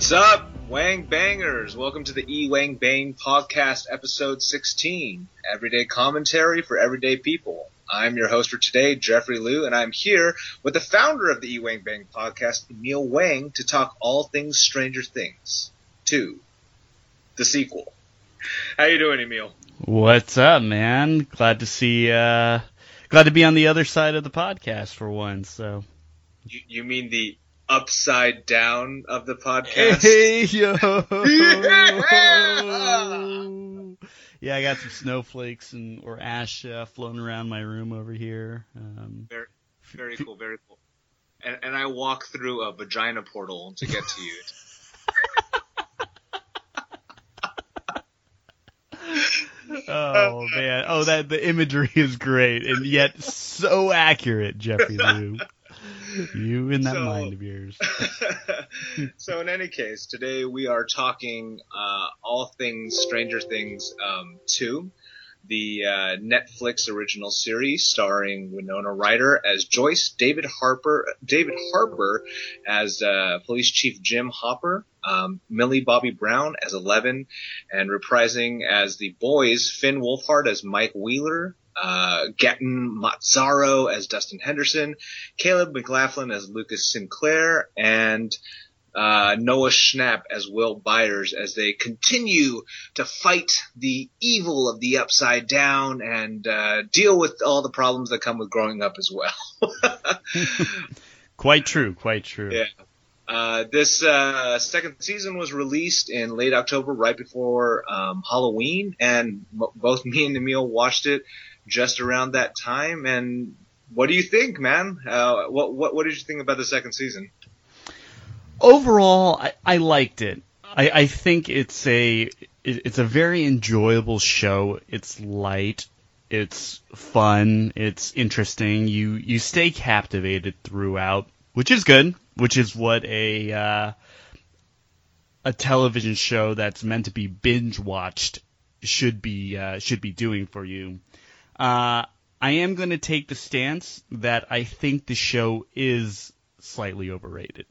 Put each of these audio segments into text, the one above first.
What's up, Wang Bangers? Welcome to the E Wang Bang Podcast, episode 16 Everyday Commentary for Everyday People. I'm your host for today, Jeffrey Liu, and I'm here with the founder of the E Wang Bang Podcast, Emil Wang, to talk all things Stranger Things 2, the sequel. How you doing, Emil? What's up, man? Glad to see, uh, glad to be on the other side of the podcast for once, so. You, you mean the upside down of the podcast? Hey, yo! yeah, I got some snowflakes and or ash uh, floating around my room over here. Um, very, very cool, very cool. And, and I walk through a vagina portal to get to you. oh man! Oh, that the imagery is great and yet so accurate, Jeffrey Liu. You in that so, mind of yours. so, in any case, today we are talking uh, all things Stranger Things um, 2, the uh, Netflix original series starring Winona Ryder as Joyce, David Harper, David Harbour as uh, Police Chief Jim Hopper, um, Millie Bobby Brown as Eleven, and reprising as the boys Finn Wolfhard as Mike Wheeler, uh, Gaten Matarazzo as Dustin Henderson, Caleb McLaughlin as Lucas Sinclair, and uh, Noah Schnapp as Will Byers as they continue to fight the evil of the Upside Down and uh, deal with all the problems that come with growing up as well. quite true, quite true. Yeah. Uh, this uh, second season was released in late October, right before um, Halloween, and m- both me and Emil watched it just around that time. And what do you think, man? Uh, what what what did you think about the second season? Overall, I, I liked it. I, I think it's a it, it's a very enjoyable show. It's light, it's fun, it's interesting. You you stay captivated throughout, which is good. Which is what a uh, a television show that's meant to be binge watched should be uh, should be doing for you. Uh, I am going to take the stance that I think the show is slightly overrated.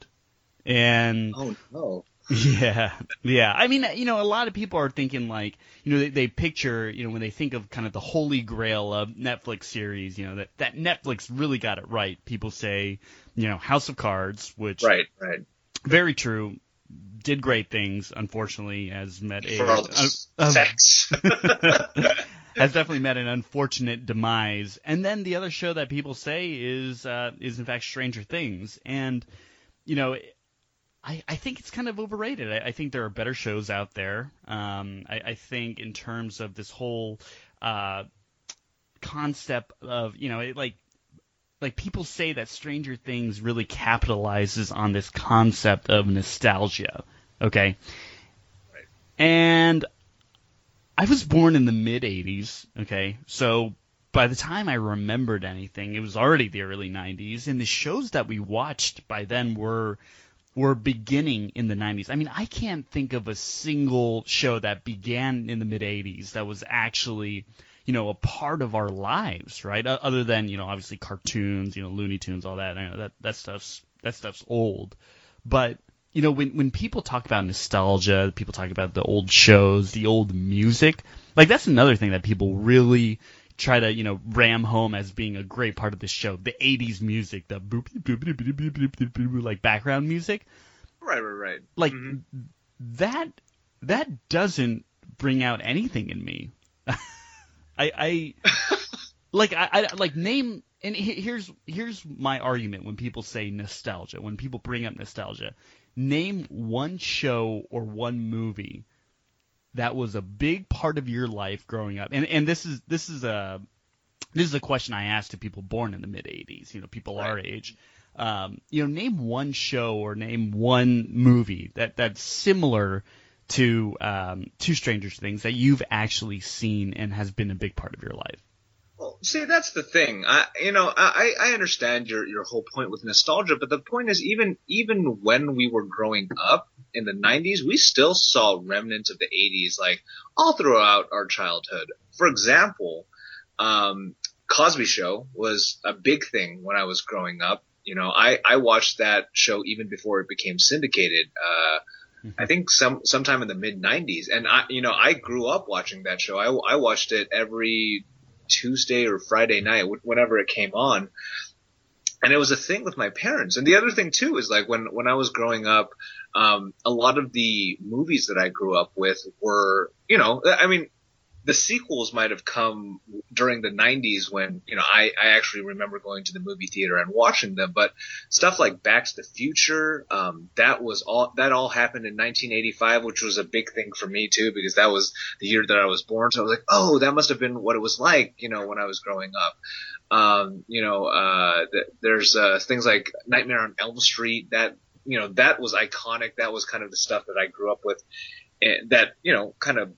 And oh no. Yeah, yeah. I mean, you know, a lot of people are thinking like, you know, they, they picture, you know, when they think of kind of the holy grail of Netflix series, you know, that that Netflix really got it right. People say, you know, House of Cards, which right, right, very true, did great things. Unfortunately, has met a, For all the uh, sex. has definitely met an unfortunate demise. And then the other show that people say is uh, is in fact Stranger Things, and you know. I, I think it's kind of overrated. I, I think there are better shows out there. Um, I, I think in terms of this whole uh, concept of you know it, like like people say that Stranger Things really capitalizes on this concept of nostalgia. Okay, right. and I was born in the mid 80s, okay? So by the time I remembered anything, it was already the early 90s and the shows that we watched by then were were beginning in the 90s. I mean, I can't think of a single show that began in the mid 80s that was actually, you know, a part of our lives, right? Other than, you know, obviously cartoons, you know, Looney Tunes, all that. Know that that stuff's that stuff's old. But you know, when when people talk about nostalgia, people talk about the old shows, the old music. Like that's another thing that people really try to you know ram home as being a great part of the show. The '80s music, the boop, boop, boop, boop boop boop boop like background music. Right, right, right. Like mm-hmm. that that doesn't bring out anything in me. I, I like I, I like name and here's here's my argument when people say nostalgia when people bring up nostalgia name one show or one movie that was a big part of your life growing up. And and this is this is a this is a question I asked to people born in the mid '80s. You know, people right. our age. Um, you know, name one show or name one movie that that's similar to um, to Stranger Things that you've actually seen and has been a big part of your life. See, that's the thing. I, you know, I, I understand your, your whole point with nostalgia, but the point is, even, even when we were growing up in the 90s, we still saw remnants of the 80s, like, all throughout our childhood. For example, um, Cosby Show was a big thing when I was growing up. You know, I, I watched that show even before it became syndicated. Uh, I think some sometime in the mid '90s, and I, you know, I grew up watching that show. I, I watched it every Tuesday or Friday night, whenever it came on, and it was a thing with my parents. And the other thing too is like when when I was growing up, um, a lot of the movies that I grew up with were, you know, I mean, the sequels might have come during the 90s when you know I, I actually remember going to the movie theater and watching them but stuff like back to the future um, that was all that all happened in 1985 which was a big thing for me too because that was the year that i was born. So i was like oh that must have been what it was like you know when i was growing up. Um, you know uh, th- there's uh, things like nightmare on elm street that you know that was iconic. That was kind of the stuff that i grew up with that you know kind of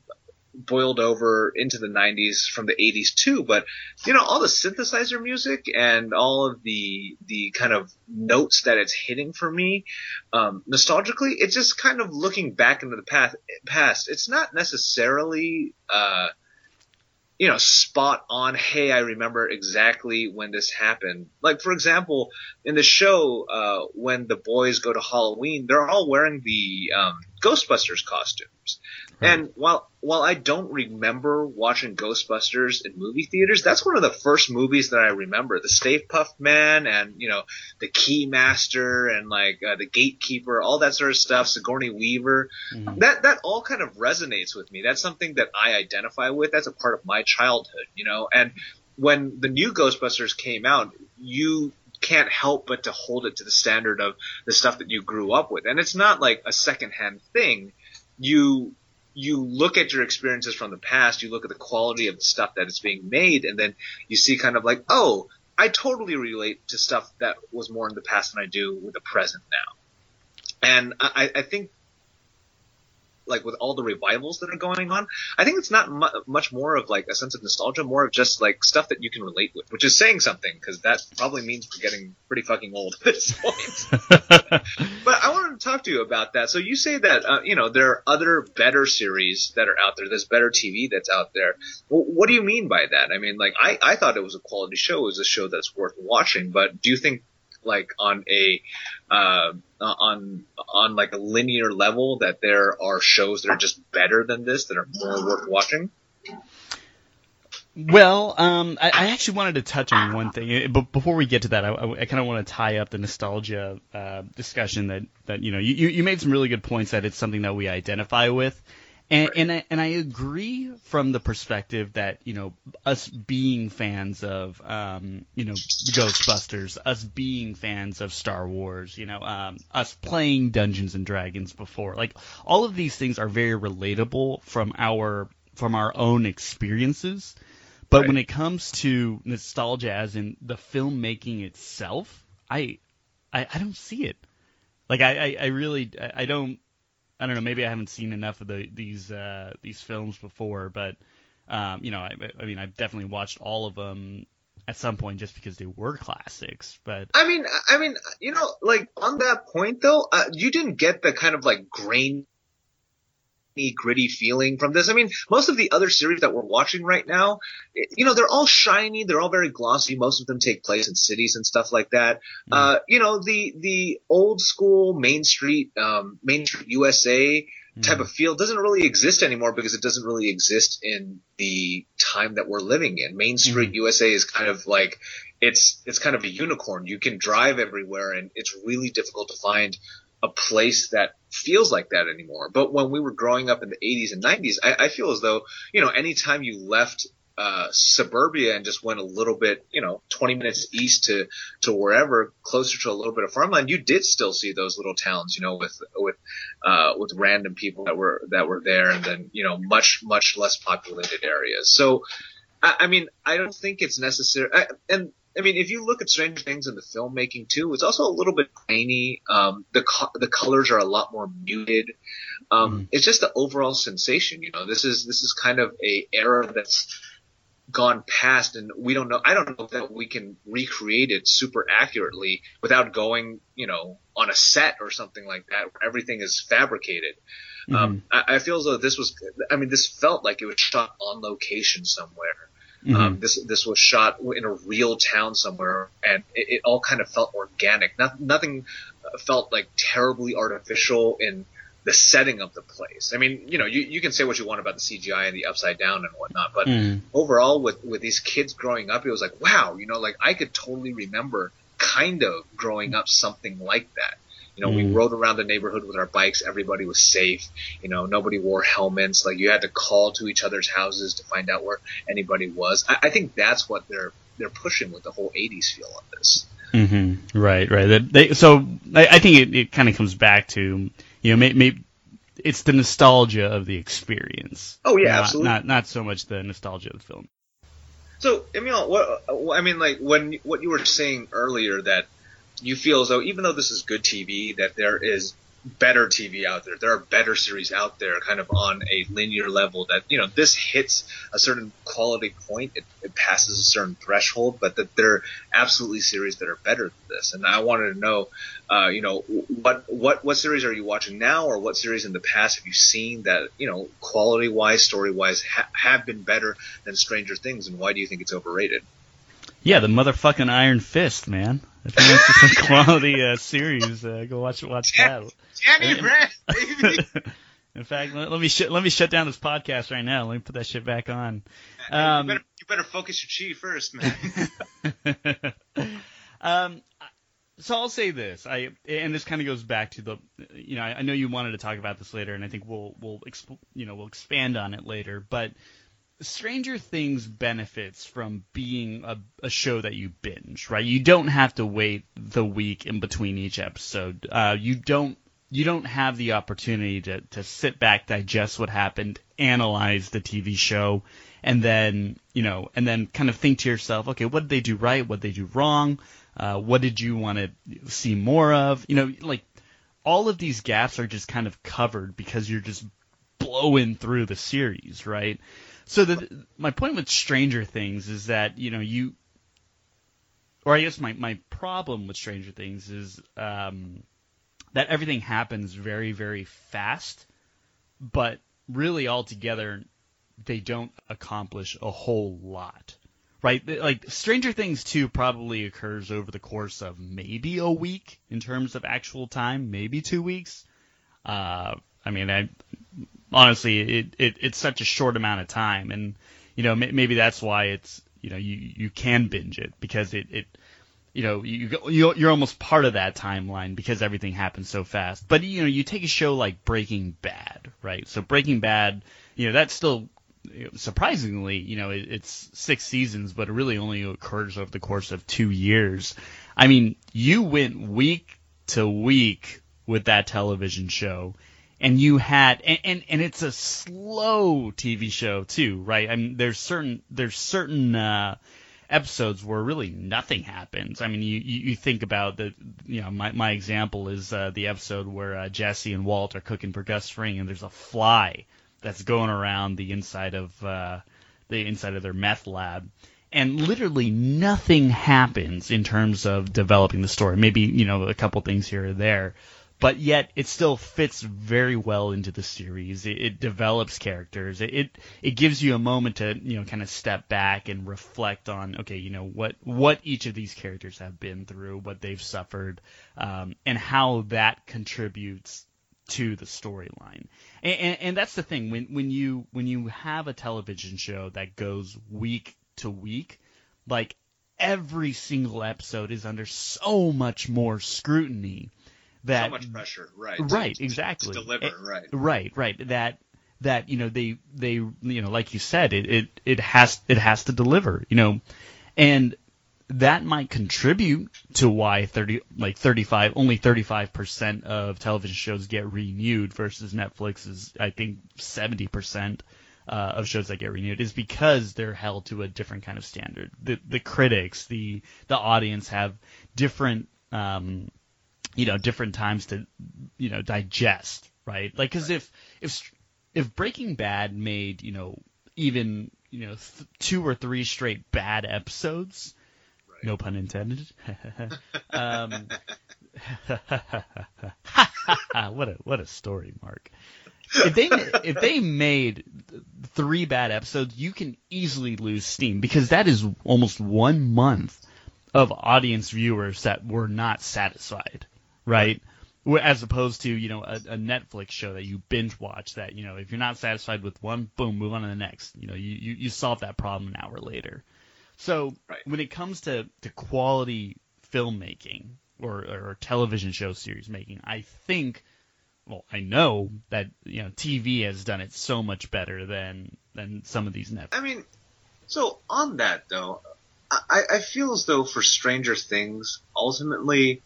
boiled over into the 90s from the 80s too but you know all the synthesizer music and all of the the kind of notes that it's hitting for me um, nostalgically it's just kind of looking back into the past past it's not necessarily uh, you know, spot on, hey, I remember exactly when this happened. Like, for example, in the show, uh, when the boys go to Halloween, they're all wearing the um, Ghostbusters And while while I don't remember watching Ghostbusters in movie theaters, that's one of the first movies that I remember. The Stay Puft Man and you know the Keymaster and like uh, the Gatekeeper, all that sort of stuff. Sigourney Weaver, mm-hmm. that that all kind of resonates with me. That's something that I identify with. That's a part of my childhood, you know. And when the new Ghostbusters came out, you can't help but to hold it to the standard of the stuff that you grew up with. And it's not like a secondhand thing. You you look at your experiences from the past, you look at the quality of the stuff that is being made, and then you see kind of like, oh, I totally relate to stuff that was more in the past than I do with the present now. And I, I think like with all the revivals that are going on, I think it's not mu- much more of like a sense of nostalgia, more of just like stuff that you can relate with, which is saying something because that probably means we're getting pretty fucking old at this point. but I wanted to talk to you about that. So you say that uh, you know there are other better series that are out there. There's better TV that's out there. Well, what do you mean by that? I mean, like I, I thought it was a quality show. It was a show that's worth watching. But do you think like on a uh, on on like a linear level that there are shows that are just better than this that are more worth watching? Well, um, I, I, actually wanted to touch on one thing, but before we get to that, I, I, I kind of want to tie up the nostalgia uh, discussion that, that you know you, you made some really good points that it's something that we identify with, and right. and I, and I agree from the perspective that you know us being fans of um, you know Ghostbusters, us being fans of Star Wars, you know um, us playing Dungeons and Dragons before, like all of these things are very relatable from our from our own experiences. But right. when it comes to nostalgia, as in the filmmaking itself, I I, I don't see it. Like I, I, I really I, I don't I don't know. Maybe I haven't seen enough of the, these uh, these films before, but um, you know, I, I, mean, I've definitely watched all of them at some point just because they were classics. But I mean, I mean, you know, like on that point though, uh, you didn't get the kind of like grain gritty feeling from this. I mean, most of the other series that we're watching right now, you know, they're all shiny, they're all very glossy. Most of them take place in cities and stuff like that. Mm. Uh, you know, the the old school Main Street, um, Main Street USA type mm. of feel doesn't really exist anymore because it doesn't really exist in the time that we're living in. Main Street mm. USA is kind of like it's it's kind of a unicorn. You can drive everywhere and it's really difficult to find a place that feels like that anymore. But when we were growing up in the 80s and 90s, I, I feel as though, you know, anytime you left uh, suburbia and just went a little bit, you know, 20 minutes east to, to wherever, closer to a little bit of farmland, you did still see those little towns, you know, with, with, uh, with random people that were, that were there and then, you know, much, much less populated areas. So, I, I mean, I don't think it's necessary. I, and I mean, if you look at Stranger Things in the filmmaking too, it's also a little bit grainy. Um, the co- the colors are a lot more muted. Um, mm. It's just the overall sensation. You know, this is this is kind of a era that's gone past, and we don't know. I don't know that we can recreate it super accurately without going, you know, on a set or something like that where everything is fabricated. Mm-hmm. Um, I, I feel as though this was. I mean, this felt like it was shot on location somewhere. Mm-hmm. Um, this this was shot in a real town somewhere, and it, it all kind of felt organic. Not, nothing felt like terribly artificial in the setting of the place. I mean, you know, you, you can say what you want about the CGI and the upside down and whatnot, but Mm. overall, with with these kids growing up, it was like, wow, you know, like I could totally remember kind of growing up something like that. You know, we Mm. rode around the neighborhood with our bikes. Everybody was safe. You know, nobody wore helmets. Like you had to call to each other's houses to find out where anybody was. I, I think that's what they're they're pushing with the whole '80s feel of this. hmm Right, right. That they, so I, I think it, it kind of comes back to you know may, may, it's the nostalgia of the experience. Oh yeah, not, absolutely. Not not so much the nostalgia of the film. So, Emil, what I mean, like when what you were saying earlier that you feel as though even though this is good TV, that there is better TV out there. There are better series out there, kind of on a linear level. That you know, this hits a certain quality point, it, it passes a certain threshold, but that there are absolutely series that are better than this. And I wanted to know, uh, you know, what what what series are you watching now, or what series in the past have you seen that you know, quality wise, story wise, ha- have been better than Stranger Things, and why do you think it's overrated? Yeah, the motherfucking Iron Fist, man. If you want some quality uh, series, uh, go watch watch that. Brand, baby. In fact, let, let me sh- let me shut down this podcast right now. Let me put that shit back on. Um, you, better, you better focus your chi first, man. um, so I'll say this. I and this kind of goes back to the, you know, I, I know you wanted to talk about this later, and I think we'll we'll exp- you know we'll expand on it later. But Stranger Things benefits from being a, a show that you binge, right? You don't have to wait the week in between each episode. Uh, you don't you don't have the opportunity to, to sit back, digest what happened, analyze the TV show, and then you know, and then kind of think to yourself, okay, what did they do right? What did they do wrong? Uh, what did you want to see more of? You know, like all of these gaps are just kind of covered because you're just blowing through the series, right? So the my point with Stranger Things is that you know you, or I guess my my problem with Stranger Things is um, that everything happens very very fast, but really altogether they don't accomplish a whole lot, right? Like Stranger Things two probably occurs over the course of maybe a week in terms of actual time, maybe two weeks. Uh, I mean, I honestly, it, it it's such a short amount of time, and you know maybe that's why it's you know you you can binge it because it it you know you you you're almost part of that timeline because everything happens so fast. But you know you take a show like Breaking Bad, right? So Breaking Bad, you know that's still surprisingly, you know, it, it's six seasons, but it really only occurs over the course of two years. I mean, you went week to week with that television show, and you had, and, and, and it's a slow TV show too, right? I mean, there's certain, there's certain, uh, episodes where really nothing happens. I mean, you, you, think about the, you know, my, my example is, uh, the episode where, uh, Jesse and Walt are cooking for Gus Fring and there's a fly that's going around the inside of uh, the inside of their meth lab, and literally nothing happens in terms of developing the story. Maybe you know a couple things here or there, but yet it still fits very well into the series. It, it develops characters. It, it it gives you a moment to you know kind of step back and reflect on okay you know what what each of these characters have been through, what they've suffered, um, and how that contributes to the storyline. And, and, and that's the thing when when you when you have a television show that goes week to week, like every single episode is under so much more scrutiny that so much pressure, right? right to, exactly To deliver, right? right right that that you know they they you know like you said it it it has it has to deliver you know and that might contribute to why 30 like 35 only 35% of television shows get renewed versus Netflix's I think 70% uh, of shows that get renewed is because they're held to a different kind of standard. The the critics, the the audience have different um, you know different times to you know digest, right? Like cuz if if if Breaking Bad made, you know, even, you know, th- two or three straight bad episodes, Right. no pun intended. um, what a what a story, Mark. If they if they made three bad episodes, you can easily lose steam because that is almost one month of audience viewers that were not satisfied, right? as opposed to you know a, a, Netflix show that you binge watch that you know if you're not satisfied with one, boom, move on to the next. You know, you you, you solve that problem an hour later. So right. when it comes to to quality filmmaking or or television show series making, I think. Well, I know that you know TV has done it so much better than than some of these Netflix. I mean, so on that though, I, I feel as though for Stranger Things, ultimately,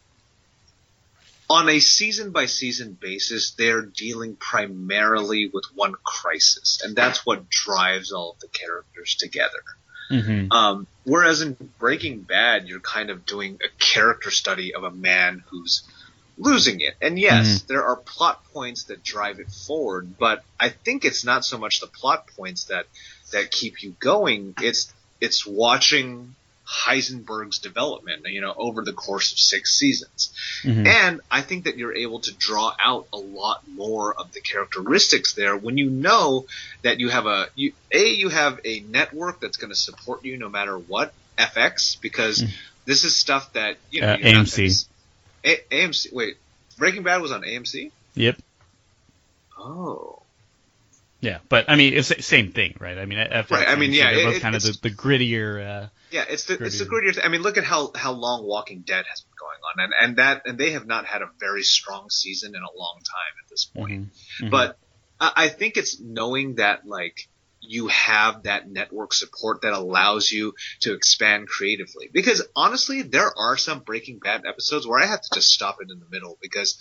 on a season by season basis, they're dealing primarily with one crisis, and that's what drives all of the characters together. Mm-hmm. Um, whereas in Breaking Bad, you're kind of doing a character study of a man who's losing it. And yes, mm-hmm. there are plot points that drive it forward, but I think it's not so much the plot points that that keep you going. It's it's watching Heisenberg's development, you know, over the course of six seasons. Mm-hmm. And I think that you're able to draw out a lot more of the characteristics there when you know that you have a you, a you have a network that's going to support you no matter what FX because mm. this is stuff that you know uh, AMC. A- AMC. Wait, Breaking Bad was on AMC. Yep. Oh. Yeah, but I mean, it's the same thing, right? I mean, right. I mean, yeah, they're both it, kind of the, the grittier. Uh, yeah, it's the grittier. it's the grittier. Th- I mean, look at how how long Walking Dead has been going on, and and that and they have not had a very strong season in a long time at this point. Mm-hmm. Mm-hmm. But I, I think it's knowing that like you have that network support that allows you to expand creatively. Because honestly, there are some Breaking Bad episodes where I have to just stop it in the middle because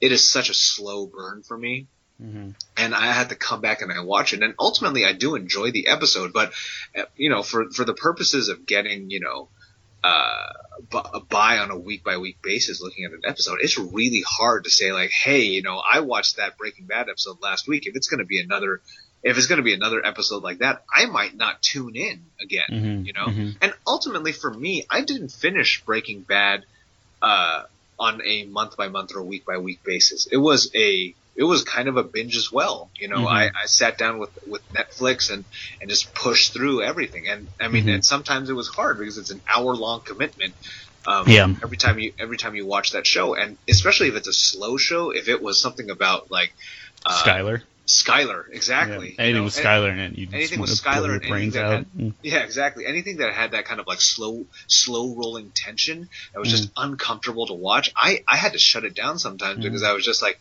it is such a slow burn for me. Mm-hmm. And I had to come back and I watch it. And ultimately, I do enjoy the episode, but uh, you know, for for the purposes of getting you know uh, a buy on a week by week basis, looking at an episode, it's really hard to say like, hey, you know, I watched that Breaking Bad episode last week. If it's going to be another if it's going to be another episode like that, I might not tune in again, mm-hmm, you know? Mm-hmm. And ultimately for me, I didn't finish Breaking Bad, uh, on a month by month or week by week basis. It was a it was kind of a binge as well. You know, mm-hmm. I, I sat down with with Netflix and and just pushed through everything. And I mean, mm-hmm. and sometimes it was hard because it's an hour long commitment. Um, yeah. Every time you every time you watch that show, and especially if it's a slow show, if it was something about like uh, Skyler. Skyler, exactly. Yeah. Anything you know, with Skyler in it, you anything with Skyler and brains out. Had, mm. yeah, exactly. Anything that had that kind of like slow, slow rolling tension that was mm. just uncomfortable to watch. I I had to shut it down sometimes mm. because I was just like,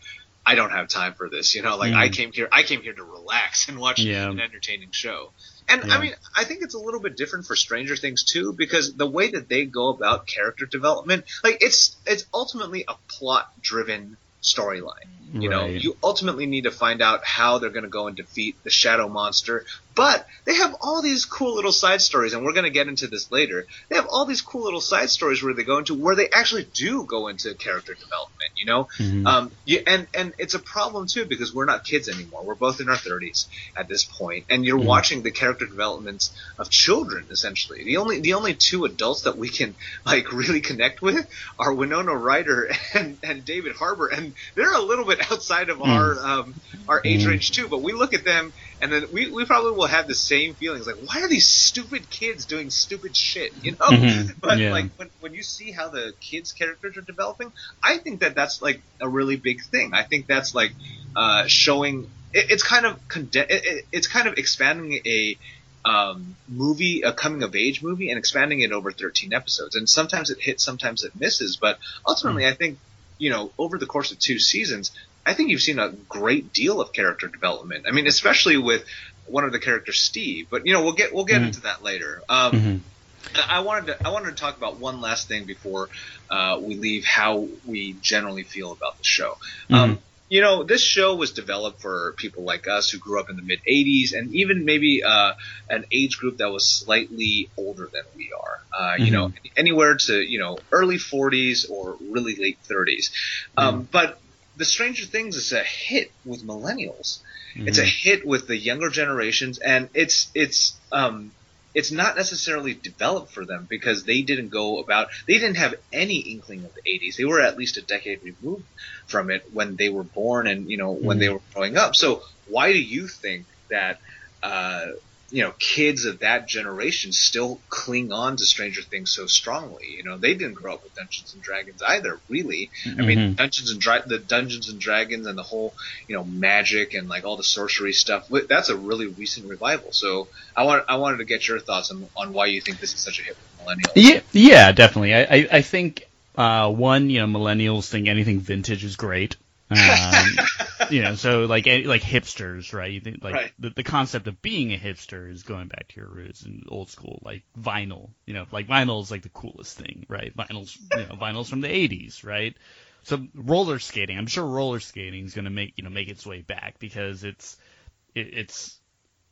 I don't have time for this. You know, like mm. I came here, I came here to relax and watch yeah. an entertaining show. And yeah. I mean, I think it's a little bit different for Stranger Things too, because the way that they go about character development, like it's it's ultimately a plot driven storyline. You right. know, you ultimately need to find out how they're going to go and defeat the shadow monster. But they have all these cool little side stories, and we're going to get into this later. They have all these cool little side stories where they go into where they actually do go into character development. You know, mm-hmm. um, you, and and it's a problem too because we're not kids anymore. We're both in our thirties at this point, and you're mm-hmm. watching the character developments of children essentially. The only the only two adults that we can like really connect with are Winona Ryder and and David Harbour, and they're a little bit outside of mm. our um, our age mm. range too. But we look at them and then we, we probably will have the same feelings like why are these stupid kids doing stupid shit you know mm-hmm. but yeah. like when, when you see how the kids characters are developing i think that that's like a really big thing i think that's like uh, showing it, it's kind of conde- it, it, it's kind of expanding a um, movie, a coming of age movie, and expanding it over 13 episodes. And sometimes it hits, sometimes it misses. But ultimately, mm. I think, you know, over the course of two seasons, I think you've seen a great deal of character development. I mean, especially with one of the characters, Steve. But you know, we'll get we'll get mm-hmm. into that later. Um, mm-hmm. I wanted to I wanted to talk about one last thing before uh, we leave how we generally feel about the show. Mm-hmm. You know, this show was developed for people like us who grew up in the mid '80s, and even maybe uh, an age group that was slightly older than we are. Uh, you know, mm-hmm. anywhere to you know early 40s or really late 30s. Um, mm-hmm. but the Stranger Things is a hit with millennials. Mm-hmm. It's a mm-hmm. hit with the younger generations, and it's it's um, it's not necessarily developed for them because they didn't go about they didn't have any inkling of the 80s. They were at least a decade removed from it when they were born and you know when mm-hmm. they were growing up. So why do you think that uh, you know, kids of that generation still cling on to Stranger Things so strongly. You know, they didn't grow up with Dungeons and Dragons either, really. Mm-hmm. I mean, mm-hmm. Dungeons and Dra- the Dungeons and Dragons and the whole, you know, magic and like all the sorcery stuff. That's a really recent revival. So I want I wanted to get your thoughts on on why you think this is such a hit with millennials. Yeah, yeah, definitely. I I, I think uh, one, you know, millennials think anything vintage is great. Um, you know, so like like hipsters, right? Like right. The, the concept of being a hipster is going back to your roots and old school, like vinyl. You know, like vinyl is like the coolest thing, right? Vinyl's, you know, vinyl's from the '80s, right? So roller skating, I'm sure roller skating is going to make you know make its way back because it's it, it's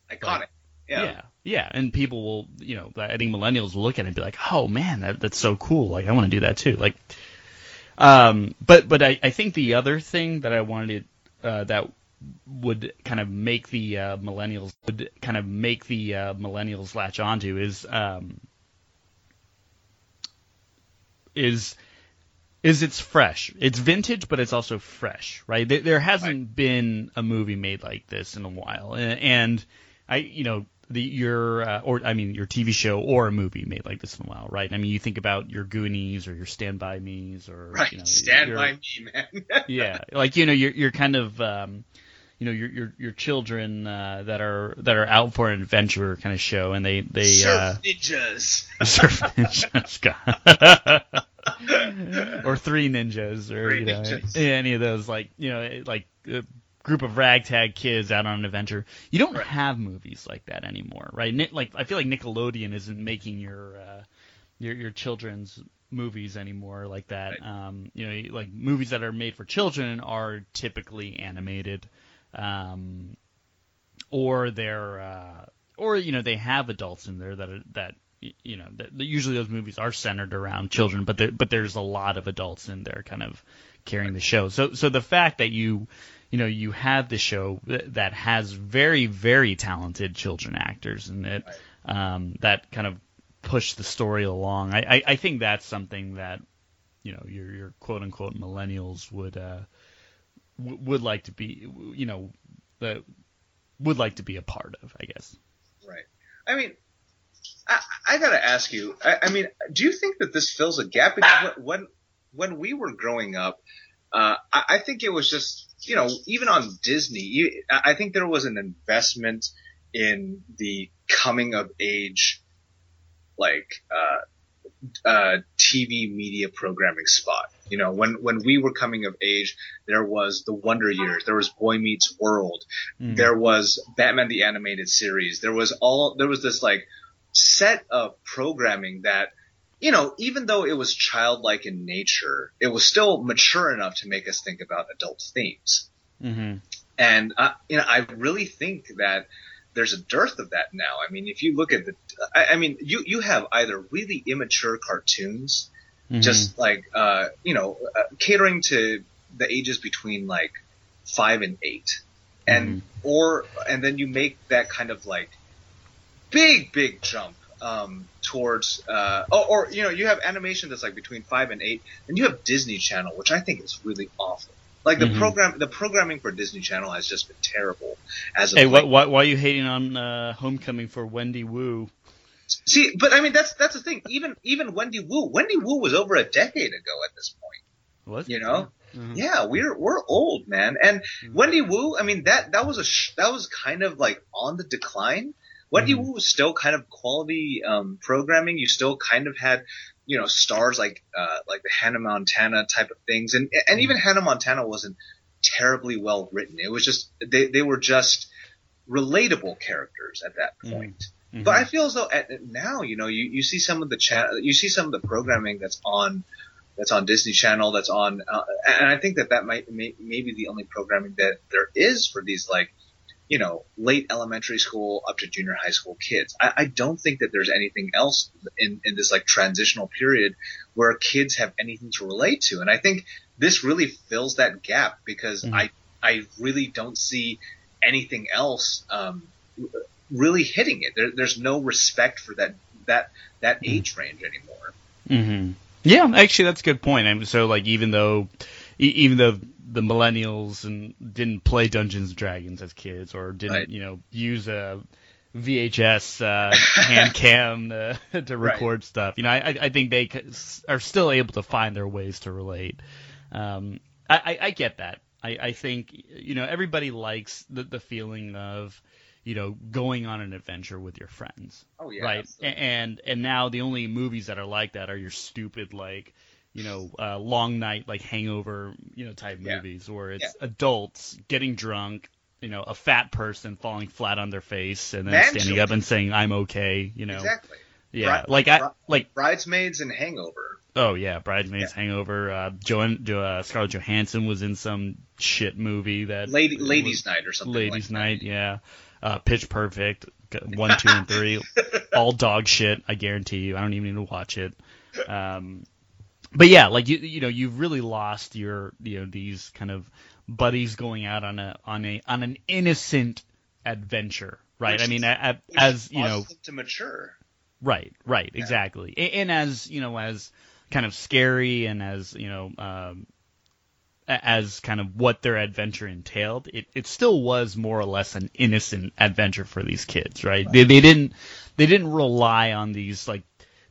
iconic. Like, yeah. yeah. yeah, and people will, you know, I think millennials will look at it and be like, "Oh man, that, that's so cool! Like, I want to do that too." Like, um, but but I, I think the other thing that I wanted uh, that would kind of make the uh, millennials would kind of make the uh, millennials latch onto is um, is is it's fresh. It's vintage, but it's also fresh, right? There, there hasn't right. been a movie made like this in a while, and, and I, you know, the your uh, or I mean your TV show or a movie made like this in a while, right? I mean you think about your Goonies or your Stand by Me's or right, you know, Stand by Me, man. yeah, like you know you're you're kind of um, you know your your your children uh, that are that are out for an adventure kind of show, and they they surf uh, ninjas, surf ninjas, or three ninjas, or three you know ninjas. any of those like you know like. Uh, group of ragtag kids out on an adventure. You don't right. have movies like that anymore, right? Like I feel like Nickelodeon isn't making your uh, your your children's movies anymore like that. Right. Um, you know, like movies that are made for children are typically animated, um, or they're uh, or you know they have adults in there that are, that you know that, usually those movies are centered around children, but there, but there's a lot of adults in there kind of carrying the show. So so the fact that you you know you have the show that has very very talented children actors and that um, that kind of push the story along. I, I, I think that's something that you know your your quote unquote millennials would uh, w- would like to be you know the would like to be a part of. I guess. Right. I mean, I, I gotta ask you. I, I, mean, do you think that this fills a gap? Because when when we were growing up, uh, I, I, think it was just you know even on Disney, you, I think there was an investment in the coming of age, like uh, uh, TV media programming spot. You know, when when we were coming of age, there was the Wonder Years, there was Boy Meets World, mm. there was Batman the Animated Series, there was all there was this like set of programming that you know, even though it was childlike in nature, it was still mature enough to make us think about adult themes. Mm-hmm. And uh, you know, I really think that there's a dearth of that now. I mean, if you look at the, I, I mean, you you have either really immature cartoons, mm-hmm. just like uh, you know, uh, catering to the ages between like five and eight, and mm-hmm. or and then you make that kind of like big big jump um, towards uh, oh, or you know you have animation that's like between five and eight, and you have Disney Channel, which I think is really awful. Like the mm-hmm. program, the programming for Disney Channel has just been terrible. As hey, why, why, why are you hating on uh, Homecoming for Wendy Wu? See, but I mean that's that's the thing. Even even Wendy Wu, Wendy Wu was over a decade ago at this point. What you know? Mm-hmm. Yeah, we're we're old, man. And mm-hmm. Wendy Wu, I mean that that was a sh- that was kind of like on the decline. Wendy mm-hmm. Wu was still kind of quality um, programming. You still kind of had you know stars like uh, like the Hannah Montana type of things, and and even Hannah Montana wasn't terribly well written. It was just they they were just relatable characters at that mm-hmm. point. Mm-hmm. But I feel as though at, now you know you, you see some of the cha- you see some of the programming that's on that's on Disney Channel that's on uh, and I think that that might may, maybe the only programming that there is for these like you know, late elementary school up to junior high school kids. I, I don't think that there's anything else in, in this like transitional period where kids have anything to relate to. And I think this really fills that gap because mm-hmm. I, I really don't see anything else, um, really hitting it. There, there's no respect for that, that, that mm-hmm. age range anymore. Mm-hmm. Yeah, actually, that's a good point. Mean, so like, even though, even though the millennials and didn't play Dungeons and Dragons as kids or didn't right. you know use a VHS uh, hand cam to, to record right. stuff. You know, I, I think they are still able to find their ways to relate. Um, I, I, I get that. I, I think you know everybody likes the, the feeling of you know going on an adventure with your friends. Oh yeah. Right. And and now the only movies that are like that are your stupid like you know, uh, long night like hangover, you know, type yeah. movies, or it's yeah. adults getting drunk, you know, a fat person falling flat on their face and then Man standing children. up and saying "I'm okay," you know. Exactly. Yeah, Bri- like I like Bridesmaids and Hangover. Oh yeah, Bridesmaids, yeah. Hangover. Uh, Joan, uh, Scarlett Johansson was in some shit movie that Lady Ladies Night or something. Ladies like Night, that. yeah. Uh, Pitch Perfect, one, two, and three, all dog shit. I guarantee you. I don't even need to watch it. Um, but yeah, like you, you know, you've really lost your, you know, these kind of buddies going out on a on a on an innocent adventure, right? Which, I mean, as you know, to mature. Right, right, yeah. exactly, and, and, as you know, as kind of scary and as you know, um, as kind of what their adventure entailed, it, it still was more or less an innocent adventure for these kids, right? right. They they didn't they didn't rely on these like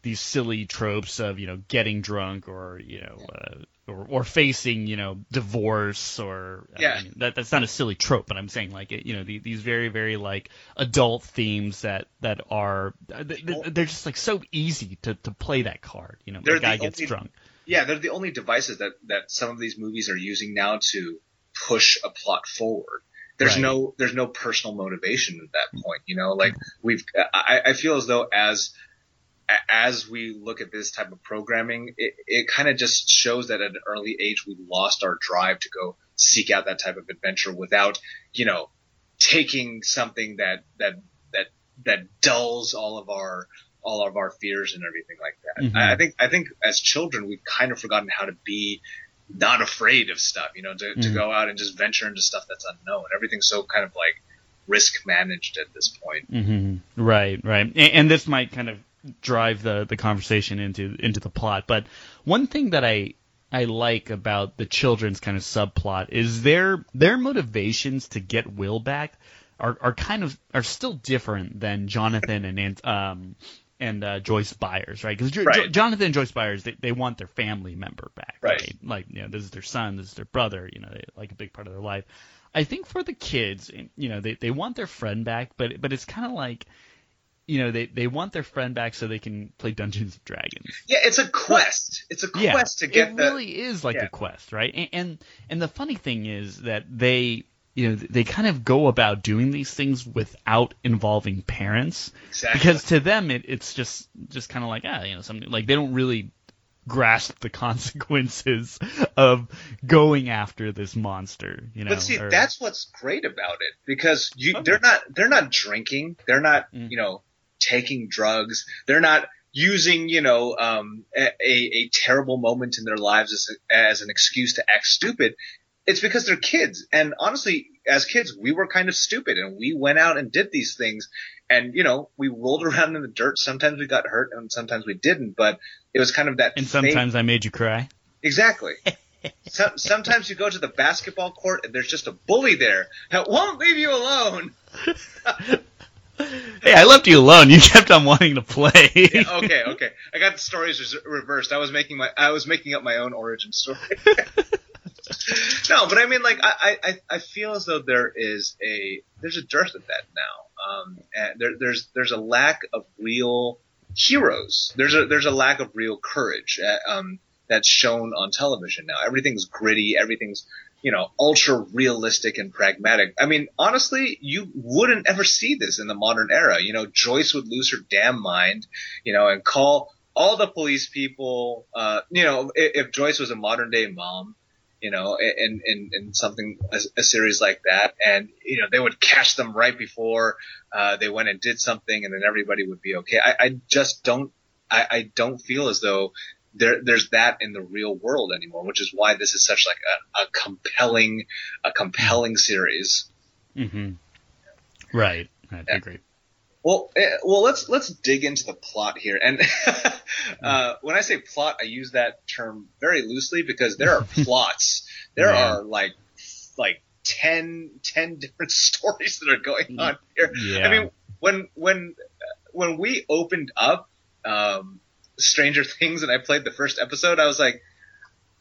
these silly tropes of you know getting drunk or you know uh, or, or facing you know divorce or yeah. I mean, that that's not a silly trope but I'm saying like you know the, these very very like adult themes that that are they're just like so easy to, to play that card you know the guy gets only, drunk yeah they're the only devices that that some of these movies are using now to push a plot forward there's right. no there's no personal motivation at that point you know like we've I, I feel as though as as we look at this type of programming, it, it kind of just shows that at an early age we lost our drive to go seek out that type of adventure without, you know, taking something that that that that dulls all of our all of our fears and everything like that. Mm-hmm. I, think I think as children we've kind of forgotten how to be not afraid of stuff, you know, to, mm-hmm. to go out and just venture into stuff that's unknown. Everything's so kind of like risk managed at this point. Mm-hmm. Right, right. And, and, this might kind of drive the the conversation into into the plot. But one thing that I I like about the children's kind of subplot is their their motivations to get Will back are are kind of are still different than Jonathan and um and uh, Joyce Byers, right? Because right. jo- Jonathan and Joyce Byers, they, they want their family member back, right? right? Like, you know, this is their son, this is their brother, you know, they, like a big part of their life. I think for the kids, you know, they, they want their friend back, but but it's kind of like you know they, they want their friend back so they can play Dungeons and Dragons. Yeah, it's a quest. It's a quest yeah, to get. It the... really is like yeah. a quest, right? And, and and the funny thing is that they you know they kind of go about doing these things without involving parents exactly. because to them it, it's just just kind of like ah you know something like they don't really grasp the consequences of going after this monster. You know, but see, or... that's what's great about it because you, they're not they're not drinking, they're not mm. you know taking drugs. They're not using, you know, um, a, a, terrible moment in their lives as, as an excuse to act stupid. It's because they're kids. And honestly, as kids, we were kind of stupid and we went out and did these things. And, you know, we rolled around in the dirt. Sometimes we got hurt and sometimes we didn't, but it was kind of that. And sometimes I made you cry. Exactly. so, sometimes you go to the basketball court and there's just a bully there that won't leave you alone. Hey, I left you alone. You kept on wanting to play. yeah, okay, okay. I got the stories reversed. I was making my I was making up my own origin story. no, but I mean, like, I, I, I feel as though there is a there's a dearth of that now. Um, and there, there's there's a lack of real heroes. There's a there's a lack of real courage. Uh, um, that's shown on television now. Everything's gritty. Everything's you know, ultra realistic and pragmatic. I mean, honestly, you wouldn't ever see this in the modern era. You know, Joyce would lose her damn mind, you know, and call all the police people, uh, you know, if, if Joyce was a modern day mom, you know, in, in, in something, a, a, series like that. And, you know, they would catch them right before, uh, they went and did something and then everybody would be okay. I, I just don't, I, I don't feel as though there, there's that in the real world anymore, which is why this is such like a, a compelling, a compelling series. Mm-hmm. Right. I yeah. agree. Well, eh, well, let's let's dig into the plot here. And uh, when I say plot, I use that term very loosely because there are plots. There yeah. are like like 10, 10 different stories that are going on here. Yeah. I mean, when when when we opened up um, Stranger Things and I played the first episode, I was like,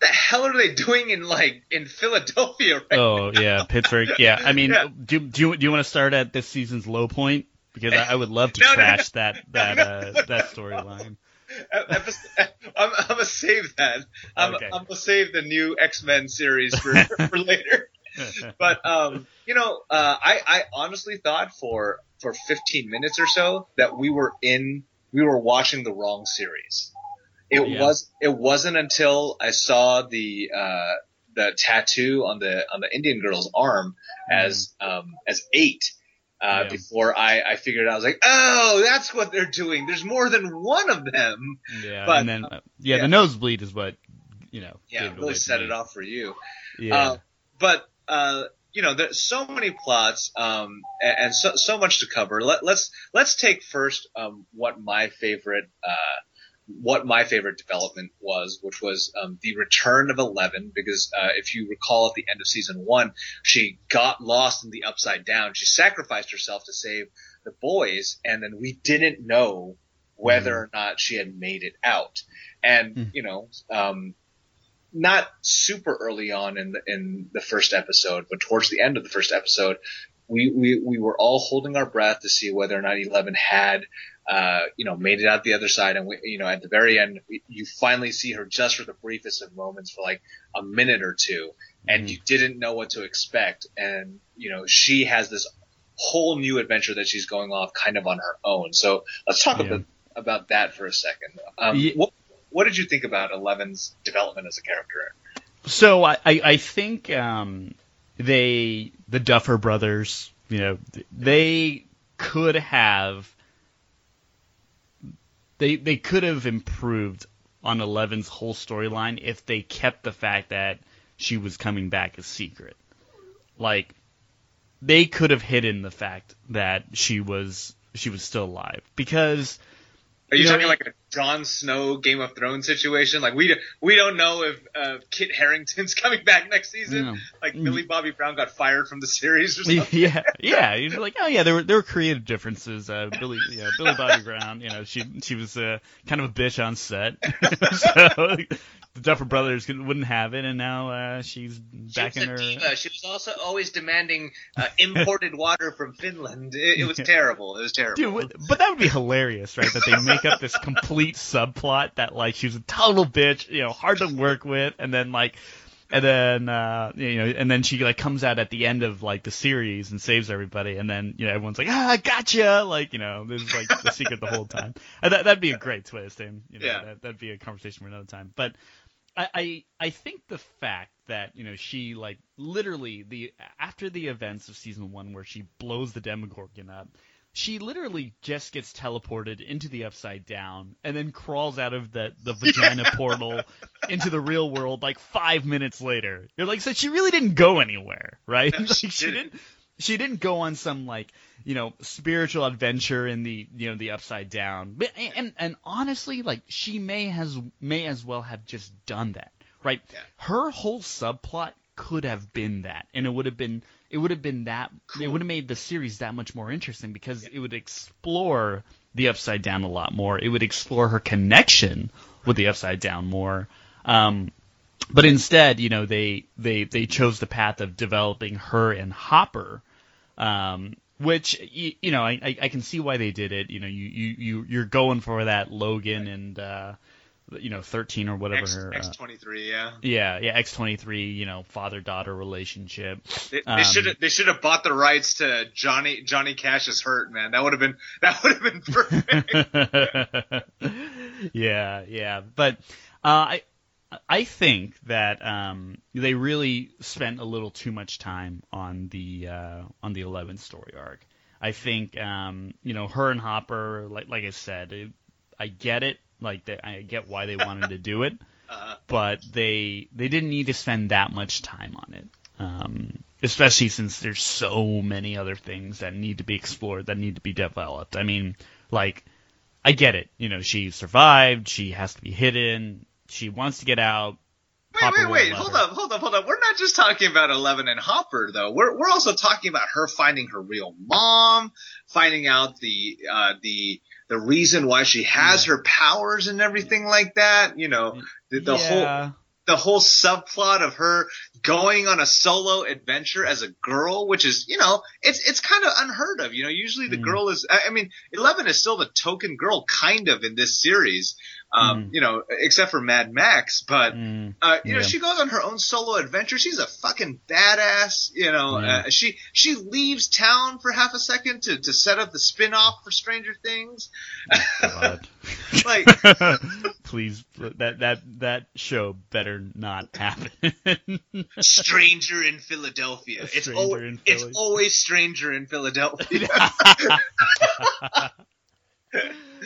"The hell are they doing in like in Philadelphia?" Right oh now? yeah, Pittsburgh. Yeah, I mean, Yeah. do do you, do you want to start at this season's low point? Because I, I would love to No, no, no. trash that that No, uh, that storyline. I'm, I'm gonna save that. I'm, Okay. I'm gonna save the new X Men series for, for later. But um, you know, uh, I I honestly thought for for 15 minutes or so that we were in we were watching the wrong series. It Yeah. was it wasn't until I saw the uh, the tattoo on the on the Indian girl's arm as um, as eight. Uh, Yeah. Before I, I figured out, I was like, oh, that's what they're doing. There's more than one of them. yeah, but, and then uh, yeah, yeah. the nosebleed is what you know. Yeah, really set me. it off for you. Yeah, Uh, but uh, you know, there's so many plots um, and, and so so much to cover. Let, let's let's take first um, what my favorite uh, what my favorite development was, which was um, the return of Eleven. Because uh, if you recall, at the end of season one, she got lost in the Upside Down. She sacrificed herself to save the boys, and then we didn't know whether or not she had made it out. And Mm. you know, um, not super early on in the in the first episode, but towards the end of the first episode, we we, we were all holding our breath to see whether or not Eleven had uh, you know made it out the other side, and we, you know at the very end, we, you finally see her just for the briefest of moments for like a minute or two, and Mhm. you didn't know what to expect, and you know she has this whole new adventure that she's going off kind of on her own. So let's talk Yeah. about about that for a second. Um, Ye- what what did you think about Eleven's development as a character? So I, I, I think um, they the Duffer brothers, you know, they could have they they could have improved on Eleven's whole storyline if they kept the fact that she was coming back a secret. Like they could have hidden the fact that she was she was still alive because Are you, You know, talking like a Jon Snow Game of Thrones situation? Like we do, we don't know if uh, Kit Harington's coming back next season. you Like Mm. Millie Bobby Brown got fired from the series or something. yeah, yeah. You're like, oh yeah, there were there were creative differences. Uh, Billy, you know, Billy Bobby Brown, you know, she she was uh, kind of a bitch on set, so the Duffer Brothers wouldn't have it, and now uh, she's back in her. She was also always demanding uh, imported water from Finland. It, it was terrible. It was terrible. Dude, but that would be hilarious, right? That they make up this complete subplot that like she was a total bitch, you know, hard to work with, and then like, and then uh, you know, and then she like comes out at the end of like the series and saves everybody, and then you know everyone's like, ah, I gotcha, like you know, this is like the secret the whole time. And that that'd be a great twist, and you know, Yeah. that, that'd be a conversation for another time. But I, I I think the fact that you know she like literally the after the events of season one where she blows the Demogorgon up, she literally just gets teleported into the upside down and then crawls out of the the vagina portal into the real world like five minutes later. You're like, so she really didn't go anywhere, right? No, Like, she she didn't. didn't. She didn't go on some like you know spiritual adventure in the you know the upside down. But and and honestly, like she may has may as well have just done that, right? Yeah. Her whole subplot could have been that, and it would have been it would have been that it would have made the series that much more interesting because it would explore the upside down a lot more. It would explore her connection with the upside down more. Um, but instead, you know, they they they chose the path of developing her and Hopper, um, which you, you know I, I I can see why they did it. You know, you you you you're going for that Logan and uh, you know thirteen or whatever X her. Uh, twenty three. Yeah. yeah, yeah, X twenty three. You know, father daughter relationship. They, Um, should have they should have bought the rights to Johnny Johnny Cash's Hurt, man. That would have been that would have been perfect. yeah, yeah, but uh, I I think that um, they really spent a little too much time on the uh, on the 11 story arc. I think um, you know her and Hopper, like like I said, it, I get it. Like they, I get why they wanted to do it, Uh, but they they didn't need to spend that much time on it. Um, especially since there's so many other things that need to be explored, that need to be developed. I mean, like, I get it. You know, she survived. She has to be hidden. She wants to get out. Wait, wait, wait! Hold up, hold up, hold up! We're not just talking about Eleven and Hopper, though. We're we're also talking about her finding her real mom, finding out the uh, the the reason why she has yeah. her powers and everything like that. You know, the, the yeah. whole the whole subplot of her going on a solo adventure as a girl, which is, you know, it's it's kind of unheard of. You know, usually the mm. girl is. I mean, Eleven is still the token girl, kind of in this series um, mm. you know, except for Mad Max. But mm. uh, you yeah. know, she goes on her own solo adventure. She's a fucking badass. You know, yeah. uh, she she leaves town for half a second to, to set up the spin off for Stranger Things. Oh, like, please, that that that show better not happen. Stranger in Philadelphia. Stranger it's always in it's always Stranger in Philadelphia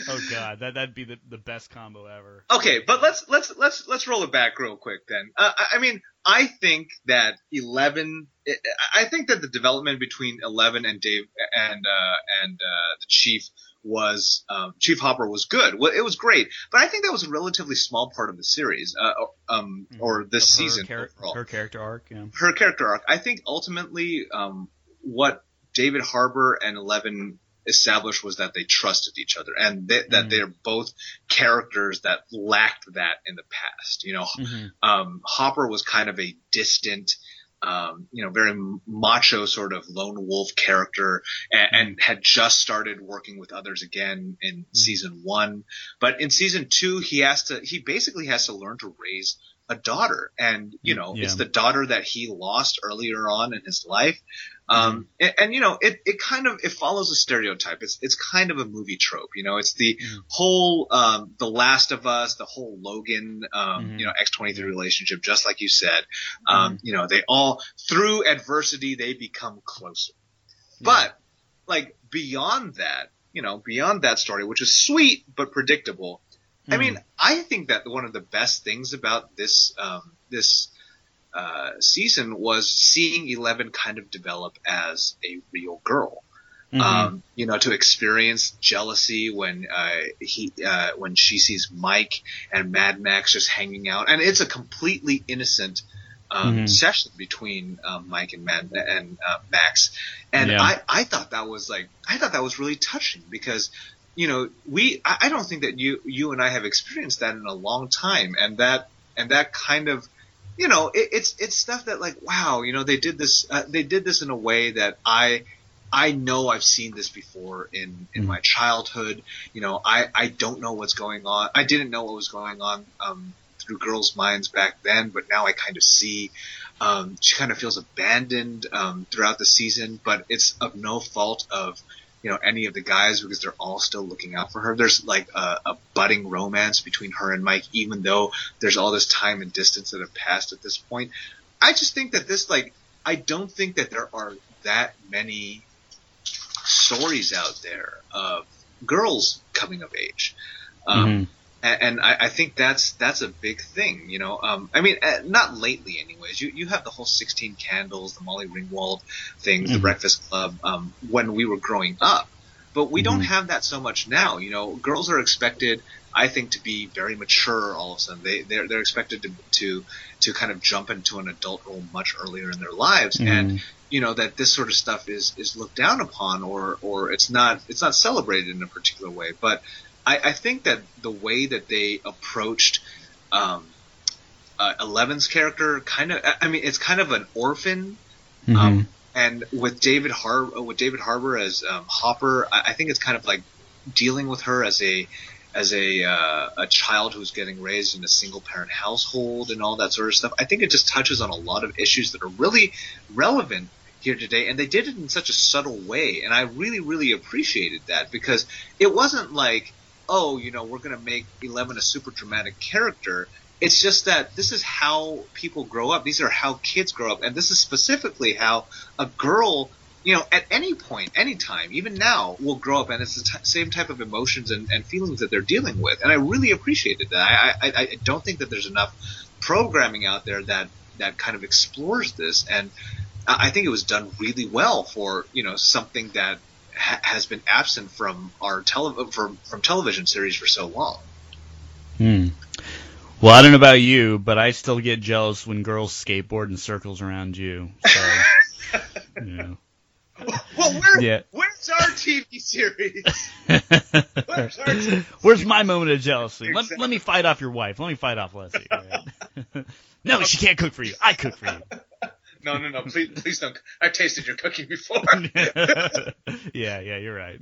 oh god, that that'd be the, the best combo ever. Okay, but let's let's let's let's roll it back real quick then. Uh, I mean, I think that Eleven. I think that the development between Eleven and Dave and uh, and uh, the Chief was um, Chief Hopper was good. Well, it was great, but I think that was a relatively small part of the series, uh, um, mm-hmm. or this her season char- overall. Her character arc, yeah. Her character arc. I think ultimately, um, what David Harbour and Eleven established was that they trusted each other and they, that mm-hmm. they're both characters that lacked that in the past. You know, mm-hmm. um, Hopper was kind of a distant, um, you know, very macho sort of lone wolf character and, and had just started working with others again in mm-hmm. season one. But in season two, he has to, he basically has to learn to raise a daughter and you know yeah. it's the daughter that he lost earlier on in his life um, and, and, you know, it, it kind of, it follows a stereotype. It's, it's kind of a movie trope, you know, it's the mm. whole, um, The Last of Us, the whole Logan, um, mm. you know, X23 relationship, just like you said. Um, mm. you know, they all, through adversity, they become closer. Yeah. But, like, beyond that, you know, beyond that story, which is sweet, but predictable, I mean, I think that one of the best things about this, um, this, uh, season was seeing Eleven kind of develop as a real girl. Mm-hmm. Um, you know, to experience jealousy when uh, he uh, when she sees Mike and Mad Max just hanging out, and it's a completely innocent um, mm-hmm. session between um, Mike and Mad and uh, Max, and yeah. I I thought that was like I thought that was really touching because you know we I, I don't think that you you and I have experienced that in a long time, and that and that kind of you know, it, it's it's stuff that like, wow, you know, they did this uh, they did this in a way that I I know I've seen this before in in mm. my childhood. You know, I I don't know what's going on. I didn't know what was going on um, through girls' minds back then, but now I kind of see. Um, she kind of feels abandoned um, throughout the season, but it's of no fault of you know any of the guys because they're all still looking out for her. There's like a, a, budding romance between her and Mike, even though there's all this time and distance that have passed at this point. I just think that this like I don't think that there are that many stories out there of girls coming of age. Um, mm-hmm and, and I, I, think that's that's a big thing. You know, um, I mean, uh, not lately, anyways. You you have the whole Sixteen Candles, the Molly Ringwald thing, mm-hmm. the Breakfast Club. Um, when we were growing up, but we mm-hmm. don't have that so much now. You know, girls are expected, I think, to be very mature all of a sudden. They they're they're expected to to to kind of jump into an adult role much earlier in their lives, mm-hmm. and you know that this sort of stuff is is looked down upon or or it's not it's not celebrated in a particular way. But I, I think that the way that they approached um, uh, Eleven's character, kind of, I mean, it's kind of an orphan. Mm-hmm. Um, and with David Har with David Harbour as um, Hopper, I, I, think it's kind of like dealing with her as a as a uh, a child who's getting raised in a single parent household and all that sort of stuff. I think it just touches on a lot of issues that are really relevant here today, and they did it in such a subtle way, and I really really appreciated that because it wasn't like oh, you know, we're going to make Eleven a super dramatic character. It's just that this is how people grow up. These are how kids grow up, and this is specifically how a girl, you know, at any point, any time, even now, will grow up, and it's the t- same type of emotions and, and, feelings that they're dealing with. And I really appreciated that. I, I, I don't think that there's enough programming out there that that kind of explores this, and I think it was done really well for you know something that ha- has been absent from our tele- from, from television series for so long. Hmm. Well, I don't know about you, but I still get jealous when girls skateboard in circles around you. So, you know. Well, where, Yeah. where's our TV series? Where's our TV Where's my moment of jealousy? Let, let me fight off your wife. Let me fight off Leslie. Right? no, she can't cook for you. I cook for you. No, no, no. Please, please don't. I've tasted your cooking before. yeah, yeah, you're right.